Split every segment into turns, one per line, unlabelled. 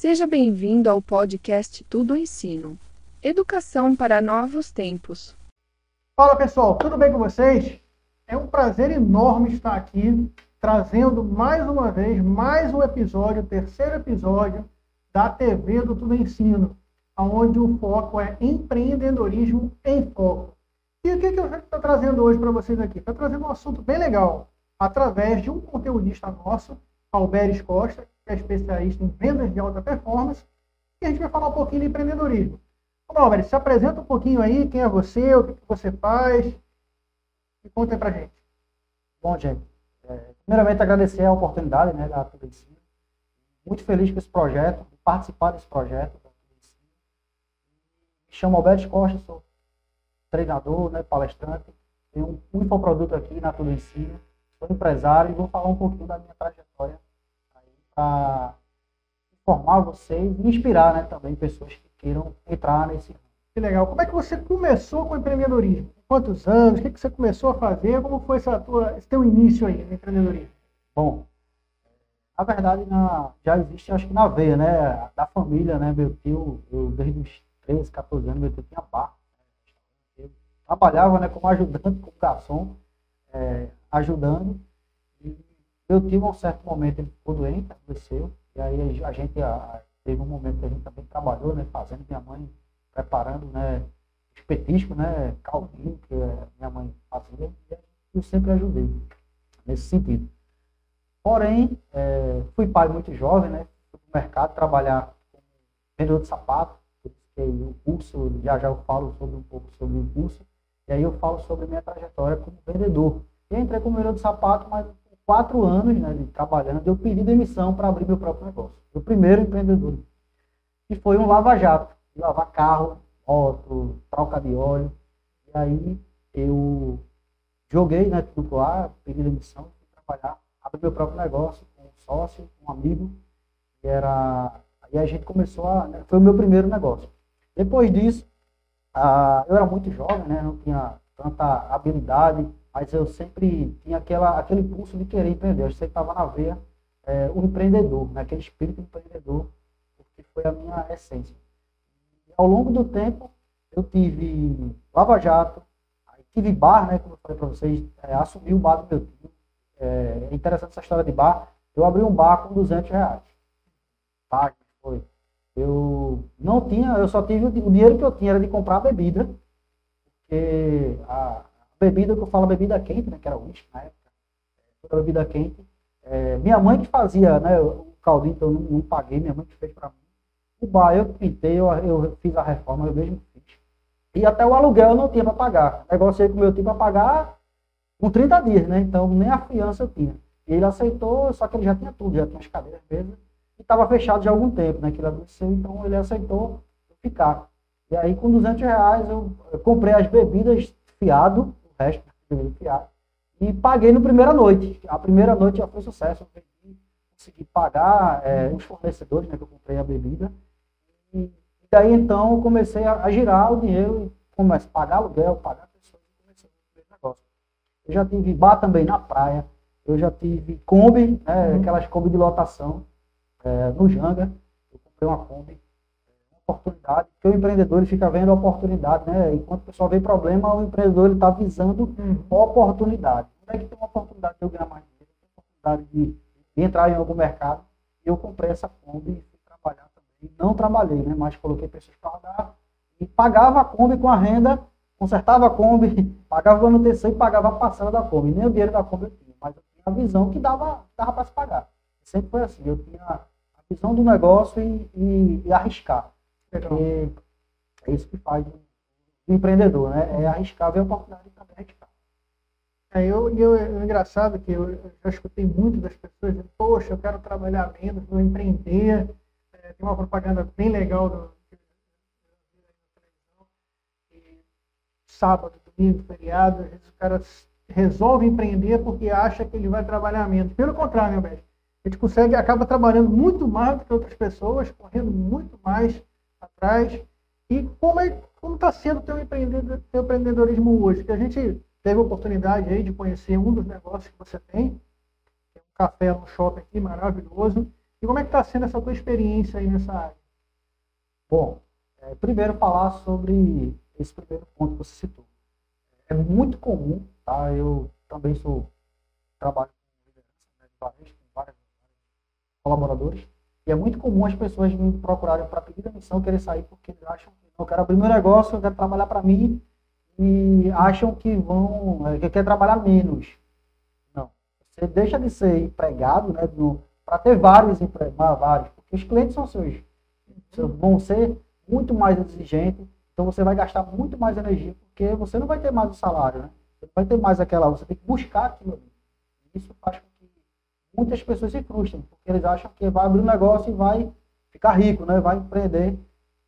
Seja bem-vindo ao podcast Tudo Ensino. Educação para novos tempos.
Fala pessoal, tudo bem com vocês? É um prazer enorme estar aqui trazendo mais uma vez mais um episódio, terceiro episódio da TV do Tudo Ensino, onde o foco é empreendedorismo em foco. E o que, que eu estou trazendo hoje para vocês aqui? Estou trazendo um assunto bem legal, através de um conteudista nosso, Alberes Costa, é especialista em vendas de alta performance, e a gente vai falar um pouquinho de empreendedorismo. Vamos Alberes, se apresenta um pouquinho aí, quem é você, o que, que você faz, e conta aí para gente.
Bom, gente, é, primeiramente agradecer a oportunidade né, da Ensino. Muito feliz com esse projeto, de participar desse projeto da Ensino. Me chamo Alberto Costa, sou treinador, né, palestrante. Tenho um infoproduto aqui na Ensino. Sou empresário e vou falar um pouquinho da minha trajetória para informar vocês e inspirar né, também pessoas que queiram entrar nesse
Que legal. Como é que você começou com o empreendedorismo? Quantos anos? O que, que você começou a fazer? Como foi essa tua, esse teu início aí no empreendedorismo?
Bom, na verdade na, já existe, acho que na veia, né? Da família, né? Meu tio, eu desde os 13, 14 anos, meu tio tinha bar. Eu trabalhava né, como ajudante, como garçom, é, ajudando. Meu tio, a um certo momento, ele ficou doente, adoeceu. E aí a gente, a, teve um momento que a gente também trabalhou, né? Fazendo, minha mãe preparando, né? Espetisco, né? Caldinho, que minha mãe fazia. E eu sempre ajudei nesse sentido. Porém, é, fui pai muito jovem, né? Fui para o mercado trabalhar como vendedor de sapato. O curso, já já eu falo sobre um pouco sobre o curso. E aí eu falo sobre minha trajetória como vendedor. E entrei como vendedor de sapato, mas quatro anos né, trabalhando, eu pedi demissão para abrir meu próprio negócio. O primeiro empreendedor. E foi um lava-jato, lavar carro, moto, troca de óleo. E aí eu joguei né, tudo lá, pedi demissão, fui trabalhar abri meu próprio negócio com um sócio, um amigo, e era. Aí a gente começou a. Né, foi o meu primeiro negócio. Depois disso, ah, eu era muito jovem, né? Não tinha tanta habilidade, mas eu sempre tinha aquela, aquele impulso de querer empreender. Eu sempre estava na veia é, o empreendedor, né, aquele espírito empreendedor, porque foi a minha essência. E ao longo do tempo, eu tive Lava Jato, tive bar, né, como eu falei para vocês, é, assumi o bar do meu tio, é, é interessante essa história de bar. Eu abri um bar com 200 reais. Tá? Foi. Eu não tinha, eu só tive o dinheiro que eu tinha era de comprar bebida. Porque a, bebida que eu falo, bebida quente, né? Que era uísque na época. Bebida quente. É, minha mãe que fazia, né? O caldinho, então eu não, não paguei, minha mãe que fez para mim. O bar eu pintei, eu, eu fiz a reforma, eu mesmo fiz. E até o aluguel eu não tinha para pagar. Negociei com meu tio para pagar com 30 dias, né? Então nem a fiança eu tinha. E ele aceitou, só que ele já tinha tudo, já tinha as cadeiras, mesmo, e estava fechado já há algum tempo, né? Que ele adoeceu, então ele aceitou ficar. E aí com 200 reais eu, eu comprei as bebidas fiado, resto bebidas fiado, e paguei no primeira noite. A primeira noite já foi sucesso, eu consegui pagar é, os fornecedores, né? Que eu comprei a bebida. E, e daí então eu comecei a, a girar o dinheiro e comecei a pagar aluguel, pagar eu já tive bar também na praia. Eu já tive Kombi, né, uhum. aquelas Kombi de lotação é, no Janga. Eu comprei uma Kombi. Oportunidade, porque o empreendedor ele fica vendo a oportunidade, né? Enquanto o pessoal vê problema, o empreendedor está visando uhum. oportunidade. Como é que tem uma oportunidade de eu ganhar mais dinheiro, oportunidade de, de, entrar em algum mercado. E eu comprei essa Kombi e fui trabalhar também. Não trabalhei, né? Mas coloquei pessoas para rodar e pagava a Kombi com a renda consertava a Kombi, pagava a manutenção e pagava a parcela da Kombi. Nem o dinheiro da Kombi eu tinha, mas eu tinha a visão que dava, dava para se pagar. Sempre foi assim, eu tinha a visão do negócio e, e, e arriscar. Porque é isso que faz o empreendedor, né? É arriscar, ver a oportunidade de também arriscar.
É, eu, eu, é engraçado que eu, eu já escutei muito das pessoas dizendo, poxa, eu quero trabalhar menos, vou empreender. É, tem uma propaganda bem legal do, sábado, domingo, feriado, às vezes o cara resolve empreender porque acha que ele vai trabalhar menos. Pelo contrário, né, Beto? A gente consegue, acaba trabalhando muito mais do que outras pessoas, correndo muito mais atrás. E como é, como está sendo o teu, teu empreendedorismo hoje? Que a gente teve a oportunidade aí de conhecer um dos negócios que você tem, que é um café no shopping aqui, maravilhoso. E como é que está sendo essa tua experiência aí nessa área?
Bom, é, primeiro falar sobre esse primeiro ponto que você citou. É muito comum, tá? Eu também sou trabalho com liderança né, com vários colaboradores, e é muito comum as pessoas me procurarem para pedir demissão, querer sair porque eles acham que eu quero abrir meu negócio, eu quero trabalhar para mim, e acham que vão, é, que quer trabalhar menos. Não. Você deixa de ser empregado, né, para ter vários empregados, vários, porque os clientes são seus, vão ser muito mais exigentes, então você vai gastar muito mais energia, porque você não vai ter mais o salário, né? Você vai ter mais aquela, você tem que buscar aquilo. Isso faz com muitas pessoas se frustrem, porque eles acham que vai abrir um negócio e vai ficar rico, né? Vai empreender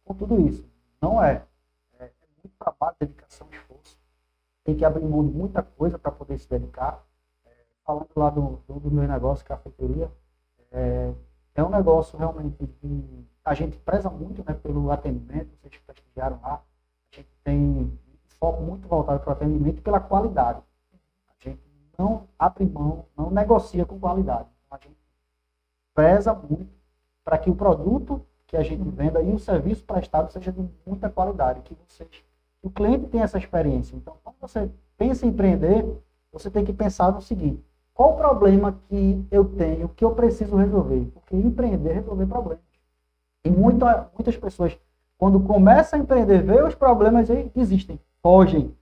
com tudo isso. Não é. É, é muito trabalho, dedicação, esforço. Tem que abrir mão de muita coisa para poder se dedicar. É, falando lá do, do, do, meu negócio, cafeteria, é, é um negócio realmente que a gente preza muito né, pelo atendimento, vocês prestigiaram lá. A gente tem um foco muito voltado para o atendimento e pela qualidade. A gente não abre mão, negocia com qualidade. A gente preza muito para que o produto que a gente venda e o serviço prestado seja de muita qualidade, que vocês, o cliente tenha essa experiência. Então, quando você pensa em empreender, você tem que pensar no seguinte: qual o problema que eu tenho, que eu preciso resolver? Porque empreender é resolver problemas. E muita, muitas pessoas, quando começam a empreender, vê os problemas e desistem, fogem,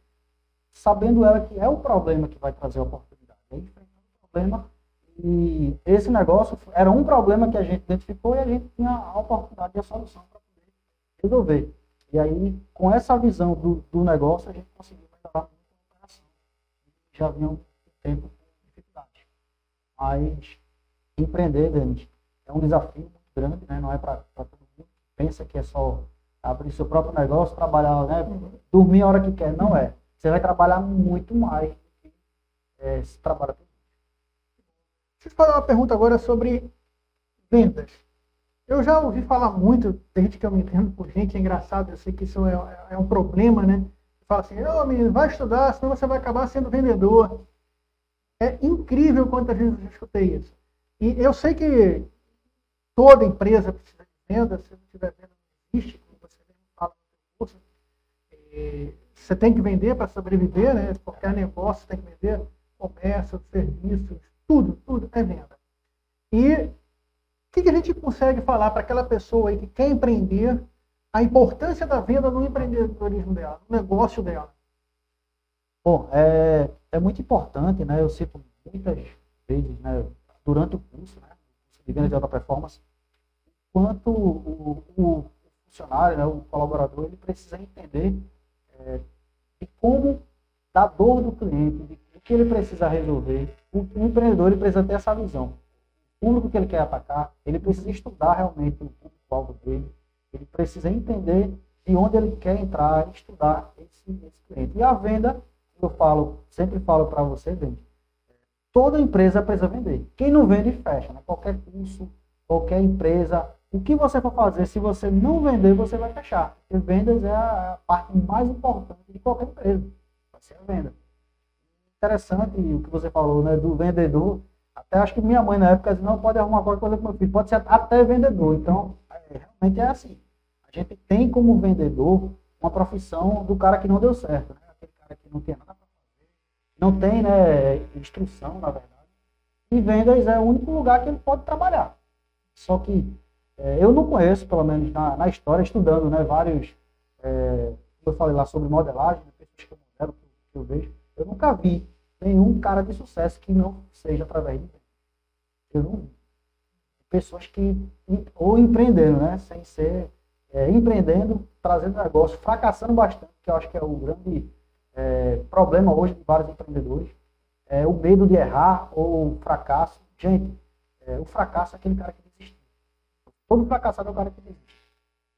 sabendo ela que é o problema que vai trazer a oportunidade. O problema e esse negócio era um problema que a gente identificou e a gente tinha a oportunidade e a solução para poder resolver. E aí, com essa visão do, do negócio, a gente conseguiu melhorar muito a operação. Já vinha um tempo com dificuldade. Mas empreender, Denis, é um desafio grande, né? Não é para todo mundo. Pensa que é só abrir seu próprio negócio, trabalhar, né? Dormir a hora que quer. Não é. Você vai trabalhar muito mais do que é, se trabalha todo
Deixa eu te fazer uma pergunta agora sobre vendas. Eu já ouvi falar muito, desde que eu me entendo por gente, é engraçado, eu sei que isso é, é, um problema, né? Fala assim, ô oh, menino, vai estudar, senão você vai acabar sendo vendedor. É incrível quantas vezes eu escutei isso. E eu sei que Toda empresa precisa de venda, se não tiver venda, não existe, como você fala no curso. Você tem que vender para sobreviver, né? Qualquer negócio tem que vender, comércio, serviços, tudo, tudo é venda. E o que, que a gente consegue falar para aquela pessoa aí que quer empreender, a importância da venda no empreendedorismo dela, no negócio dela?
Bom, é, é muito importante, né? Eu cito muitas vezes, né, durante o curso, né, de venda de alta performance, quanto o, o funcionário, né, o colaborador, ele precisa entender é, de como da dor do cliente, de o que ele precisa resolver. O, empreendedor ele precisa ter essa visão. O público que ele quer atacar, ele precisa estudar realmente o público-alvo dele, ele precisa entender de onde ele quer entrar, estudar esse, esse cliente. E a venda, eu falo, sempre falo para você, Dente, toda empresa precisa vender. Quem não vende, fecha. Né? Qualquer curso, qualquer empresa, o que você for fazer, se você não vender, você vai fechar. Porque vendas é a parte mais importante de qualquer empresa. Vai ser a venda. Interessante o que você falou, né? Do vendedor. Até acho que minha mãe na época disse, não pode arrumar qualquer coisa com meu filho, pode ser até vendedor. Então, é, realmente é assim. A gente tem como vendedor uma profissão do cara que não deu certo, né? Aquele cara que não tem nada para fazer, não tem né, instrução, na verdade. E vendas é o único lugar que ele pode trabalhar. Só que é, eu não conheço, pelo menos na, na história, estudando né, vários, é, eu falei lá sobre modelagem, né, pessoas que eu modelo, que eu vejo, eu nunca vi nenhum cara de sucesso que não seja através de Eu não vi. Pessoas que, ou empreendendo, né, sem ser, é, empreendendo, trazendo negócio, fracassando bastante, que eu acho que é o grande é, problema hoje de vários empreendedores, é o medo de errar ou fracasso. Gente, é, o fracasso é aquele cara que Todo fracassado é o cara que desiste.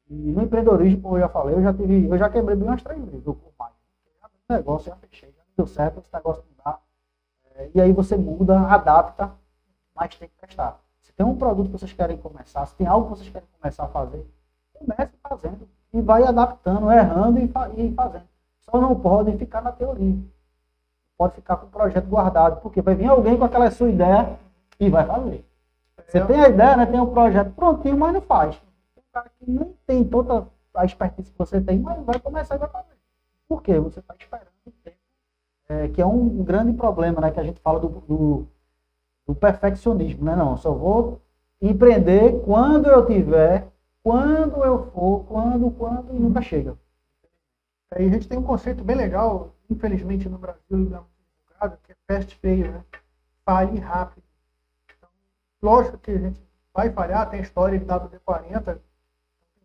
E no empreendedorismo, como eu já falei, eu já tive, eu já quebrei bem umas três vezes, ou mais. Já negócio, já fechei, deu certo, esse negócio não dá. É, e aí você muda, adapta, mas tem que testar. Se tem um produto que vocês querem começar, se tem algo que vocês querem começar a fazer, comece fazendo. E vai adaptando, errando e, e fazendo. Só não podem ficar na teoria. Pode ficar com o projeto guardado, porque vai vir alguém com aquela sua ideia e vai fazer. Você
É.
tem a ideia, né? Tem um projeto prontinho, mas não faz. Tem um cara que nem tem toda a expertise que você tem, mas vai começar e vai fazer. Por quê? Você está esperando. É, que é um, grande problema, né? Que a gente fala do, do, do perfeccionismo, né? Não, só vou empreender quando eu tiver, quando eu for, quando, quando, e nunca chega.
Aí a gente tem um conceito bem legal, infelizmente no Brasil que é fast fail, né? Fale rápido. Então, lógico que a gente vai falhar, tem história de WD-40, tem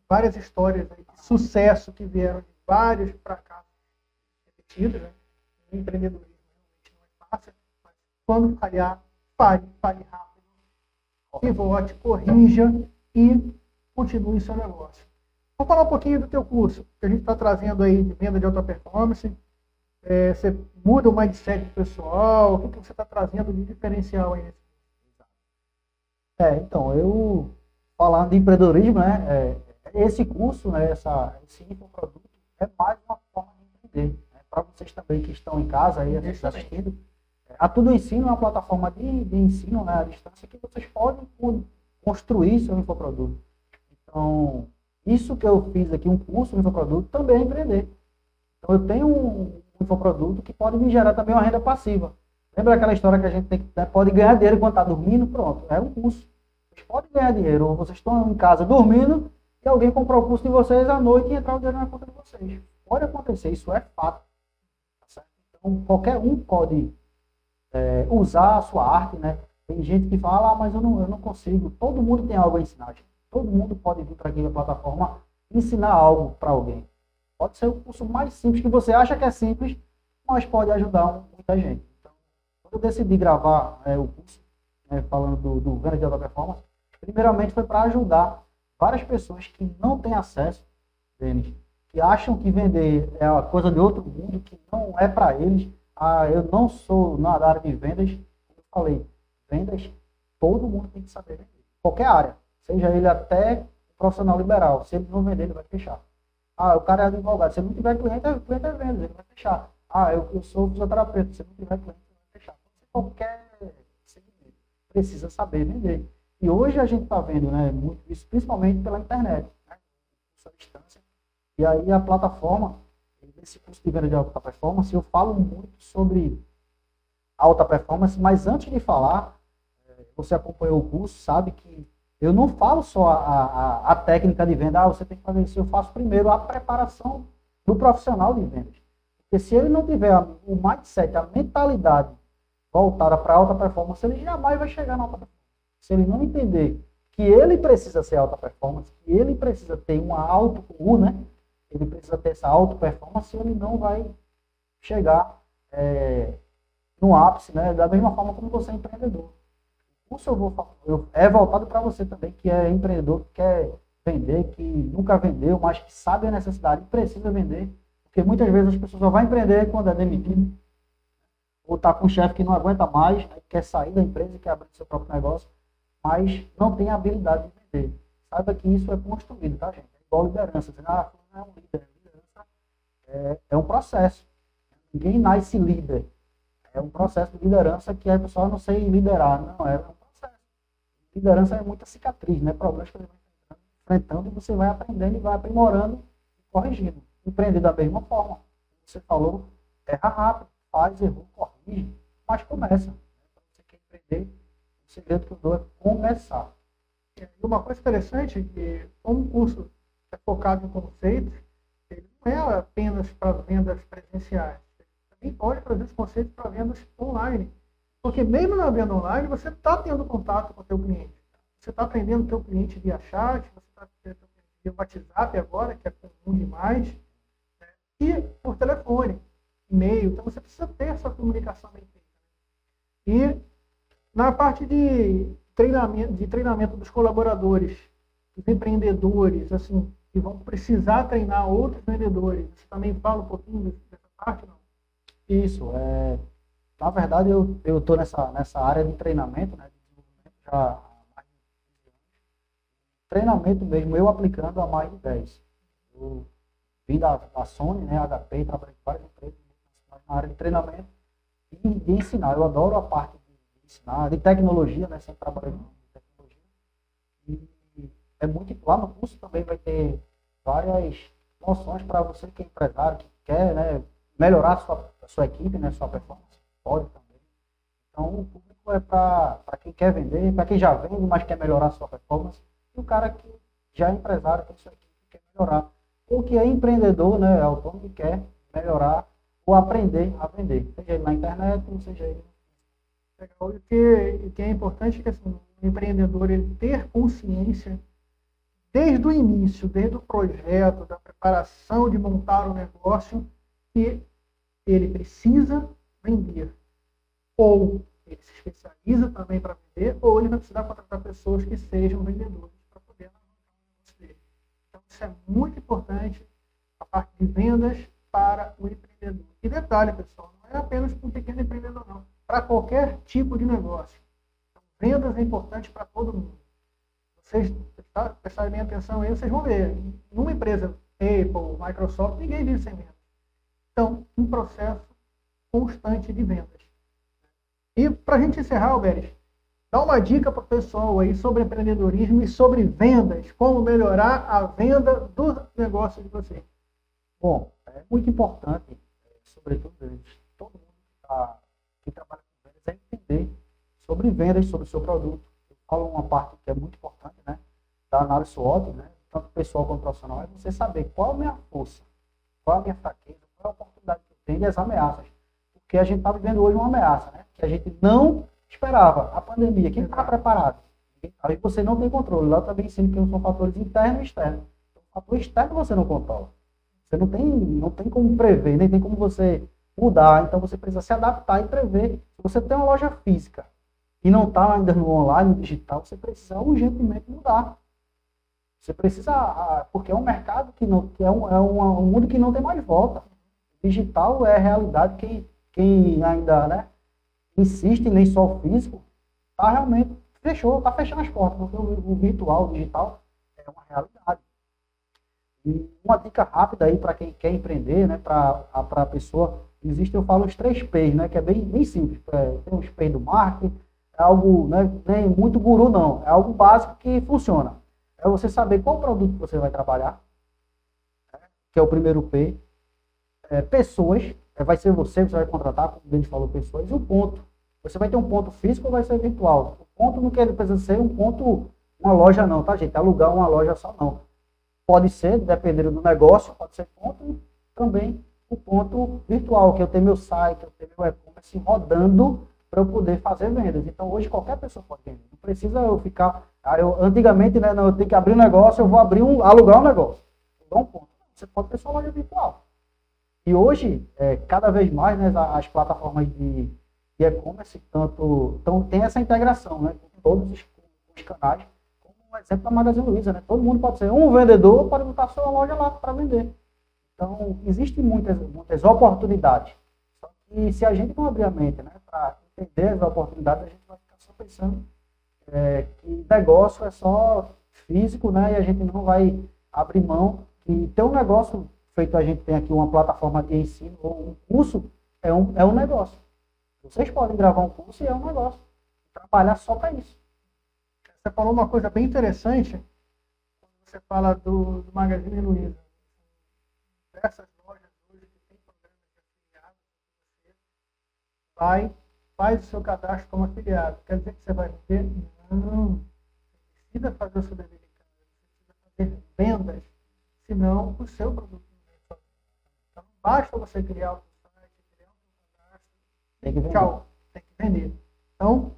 várias histórias de sucesso que vieram de vários fracassos repetidos, né? Empreendedorismo realmente não é fácil, mas quando falhar, fale, fale rápido, pivote, corrija e continue seu negócio. Vamos falar um pouquinho do teu curso, que a gente está trazendo aí de venda de alta performance. É, você muda o mindset pessoal, o que, que você está trazendo de diferencial aí nesse
É, então, eu falando de empreendedorismo, né? é, esse curso, né, essa, esse infoproduto é mais Também que estão em casa aí assistindo, é, a Tudo Ensino é uma plataforma de, de ensino né, à distância que vocês podem con- construir seu infoproduto. Então, isso que eu fiz aqui, um curso de infoproduto, também é empreender. Então, eu tenho um, um infoproduto que pode me gerar também uma renda passiva. Lembra aquela história que a gente tem que, né, pode ganhar dinheiro enquanto está dormindo? Pronto, é um curso. Vocês podem ganhar dinheiro, ou vocês estão em casa dormindo e alguém comprou o curso de vocês à noite e entrar o dinheiro na conta de vocês. Pode acontecer, isso é fato. Qualquer um pode é, usar a sua arte, né? Tem gente que fala, ah, mas eu não, eu não consigo. Todo mundo tem algo a ensinar, gente. Todo mundo pode vir para aqui na plataforma ensinar algo para alguém. Pode ser o curso mais simples que você acha que é simples, mas pode ajudar muita gente. Então, quando eu decidi gravar é, o curso, né, falando do, do Venda de Alta Performance, primeiramente foi para ajudar várias pessoas que não têm acesso, Denis, que acham que vender é uma coisa de outro mundo, que não é para eles. Ah, eu não sou na área de vendas, eu falei, vendas, todo mundo tem que saber vender. Qualquer área, seja ele até profissional liberal. Se ele não vender, ele vai fechar. Ah, o cara é advogado. Se ele não tiver cliente, o cliente é vendas, ele vai fechar. Ah, eu, eu sou fisioterapeuta. Se ele não tiver cliente, ele vai fechar. Qualquer segmento precisa saber vender. E hoje a gente está vendo né, muito isso, principalmente pela internet, né, à distância. E aí a plataforma, nesse curso de venda de alta performance, eu falo muito sobre alta performance, mas antes de falar, eh, você acompanhou o curso, sabe que eu não falo só a, a, a técnica de venda, ah, você tem que fazer isso, eu faço primeiro a preparação do profissional de vendas. Porque se ele não tiver o mindset, a mentalidade voltada para alta performance, ele jamais vai chegar na alta performance. Se ele não entender que ele precisa ser alta performance, que ele precisa ter uma auto U, né? Ele precisa ter essa auto performance, ele não vai chegar é, no ápice, né? Da mesma forma como você é empreendedor. O curso eu vou eu- é voltado para você também, que é empreendedor, que quer vender, que nunca vendeu, mas que sabe a necessidade e precisa vender. Porque muitas vezes as pessoas só vão empreender quando é demitido. Ou está com um chefe que não aguenta mais, quer sair da empresa quer abrir seu próprio negócio, mas não tem habilidade de vender. Saiba que isso é construído, tá, gente? É igual liderança. Você, ah, é um líder. Liderança é, é um processo. Ninguém nasce líder. É um processo de liderança que a pessoa não sei liderar. Não, é um processo. Liderança é muita cicatriz, né? Problemas que você vai enfrentando e você vai aprendendo e vai aprimorando e corrigindo. Empreender da mesma forma. Você falou, erra rápido, faz, errou, corrige, mas começa. Você quer empreender, o segredo que eu dou é começar.
E uma coisa interessante é que, como o curso é focado em conceitos, ele não é apenas para vendas presenciais. Ele também pode trazer os conceitos para vendas online. Porque mesmo na venda online, você está tendo contato com o teu cliente. Você está atendendo o teu cliente via chat, você está atendendo o cliente via WhatsApp agora, que é comum demais, né? e por telefone, e-mail. Então você precisa ter essa comunicação bem feita. E na parte de treinamento, de treinamento dos colaboradores, dos empreendedores, assim, que vão precisar treinar outros vendedores. Você também fala um pouquinho dessa parte, não?
Isso, é, na verdade eu eu estou nessa nessa área de treinamento, né, já há mais de 15 anos. Treinamento mesmo eu aplicando há mais de 10. Eu vim da, da Sony, né, HP, trabalhei com várias empresas na área de treinamento e de ensinar. Eu adoro a parte de, ensinar, de tecnologia, né, sempre trabalhei. É muito lá no curso também vai ter várias noções para você que é empresário, que quer né, melhorar a sua, a sua equipe, né, sua performance, pode também. Então, o público é para quem quer vender, para quem já vende, mas quer melhorar a sua performance, e o cara que já é empresário, tem sua equipe, quer melhorar. Ou que é empreendedor, né, é autônomo, que quer melhorar ou aprender a vender, seja ele na internet, ou seja ele
Legal. O que, que é importante é que assim, o empreendedor ele ter consciência desde o início, desde o projeto, da preparação de montar o negócio, que ele precisa vender. Ou ele se especializa também para vender, ou ele vai precisar contratar pessoas que sejam vendedores para poder arrancar o negócio dele. Então, isso é muito importante, a parte de vendas para o empreendedor. E detalhe, pessoal, não é apenas para um pequeno empreendedor, não para qualquer tipo de negócio. Então, vendas é importante para todo mundo. Vocês prestarem bem atenção aí, vocês vão ver. Numa empresa Apple, Microsoft, ninguém vive sem vendas. Então, um processo constante de vendas. E para a gente encerrar, Alberes, dá uma dica para o pessoal aí sobre empreendedorismo e sobre vendas, como melhorar a venda do negócio de vocês.
Bom, é muito importante, sobretudo, todo mundo que está quem trabalha com vendas é entender sobre vendas, sobre o seu produto. Eu falo uma parte que é muito importante, né? Da análise SWOT, né? Tanto pessoal quanto profissional, é você saber qual é a minha força, qual é a minha fraqueza, qual é a oportunidade que eu tenho e as ameaças. Porque a gente está vivendo hoje uma ameaça, né? Que a gente não esperava. A pandemia, quem estava preparado? Aí você não tem controle. Lá também ensino que são fatores internos e externos. Então, o fator externo você não controla. Você não tem, não tem como prever, nem tem como você mudar. Então você precisa se adaptar e prever. Se você tem uma loja física e não está ainda no online, no digital, você precisa urgentemente mudar. Você precisa, porque é um mercado que, não, que é, um, é um, mundo que não tem mais volta. Digital é realidade. Quem, quem ainda né, insiste em nem só o físico, está realmente fechou, está fechando as portas, porque o, o virtual, o digital, é uma realidade. E uma dica rápida aí para quem quer empreender, né, para a pessoa Existem, eu falo, os três P's, né? Que é bem, bem simples. É, tem os P's do marketing, é algo, né, nem muito guru não, é algo básico que funciona. É você saber qual produto você vai trabalhar, né, que é o primeiro P. É, pessoas, é, vai ser você, você vai contratar, como a gente falou, pessoas, e o ponto. Você vai ter um ponto físico ou vai ser virtual? O ponto não quer precisa ser um ponto, uma loja não, tá gente? Alugar uma loja só não. Pode ser, dependendo do negócio, pode ser ponto e também o ponto virtual, que eu tenho meu site, eu tenho meu e-commerce rodando para eu poder fazer vendas. Então hoje qualquer pessoa pode vender. Não precisa eu ficar. Eu, antigamente, né, eu tenho que abrir um negócio, eu vou abrir um, alugar um negócio. Um ponto. Você pode ter sua loja virtual. E hoje, é, cada vez mais, né, as plataformas de e-commerce tanto então, tem essa integração né, com todos os, os canais, como o exemplo da Magazine Luiza. Né? Todo mundo pode ser um vendedor, pode botar sua loja lá para vender. Então, existem muitas, muitas oportunidades. Só que se a gente não abrir a mente né, para entender as oportunidades, a gente vai ficar só pensando é, negócio é só físico, né? E a gente não vai abrir mão e ter um negócio feito, a gente tem aqui uma plataforma de ensino ou um curso, é um, é um negócio. Vocês podem gravar um curso e é um negócio. Trabalhar só para isso.
Você falou uma coisa bem interessante quando você fala do, do Magazine Luiza diversas lojas hoje que tem programas de afiliado, vai, faz o seu cadastro como afiliado. Quer dizer que você vai vender? Não. Precisa fazer o seu dever de casa, você precisa fazer vendas, senão o seu produto não vem. Então não basta você criar seu site, criar seu cadastro. Tem que vender. Tchau, tem que vender. Então,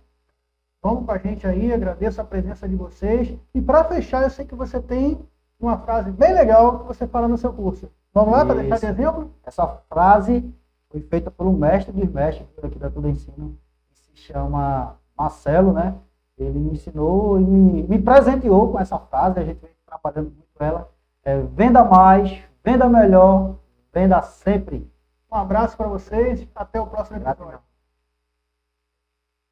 vamos com a gente aí, agradeço a presença de vocês. E para fechar, eu sei que você tem uma frase bem legal que você fala no seu curso. Vamos lá, para deixar de exemplo?
Essa frase foi feita por um mestre dos mestres aqui da Tudo Ensino, que se chama Marcelo, né? Ele me ensinou e me, presenteou com essa frase, a gente vem trabalhando muito ela. É, venda mais, venda melhor, venda sempre.
Um abraço para vocês, até o próximo episódio.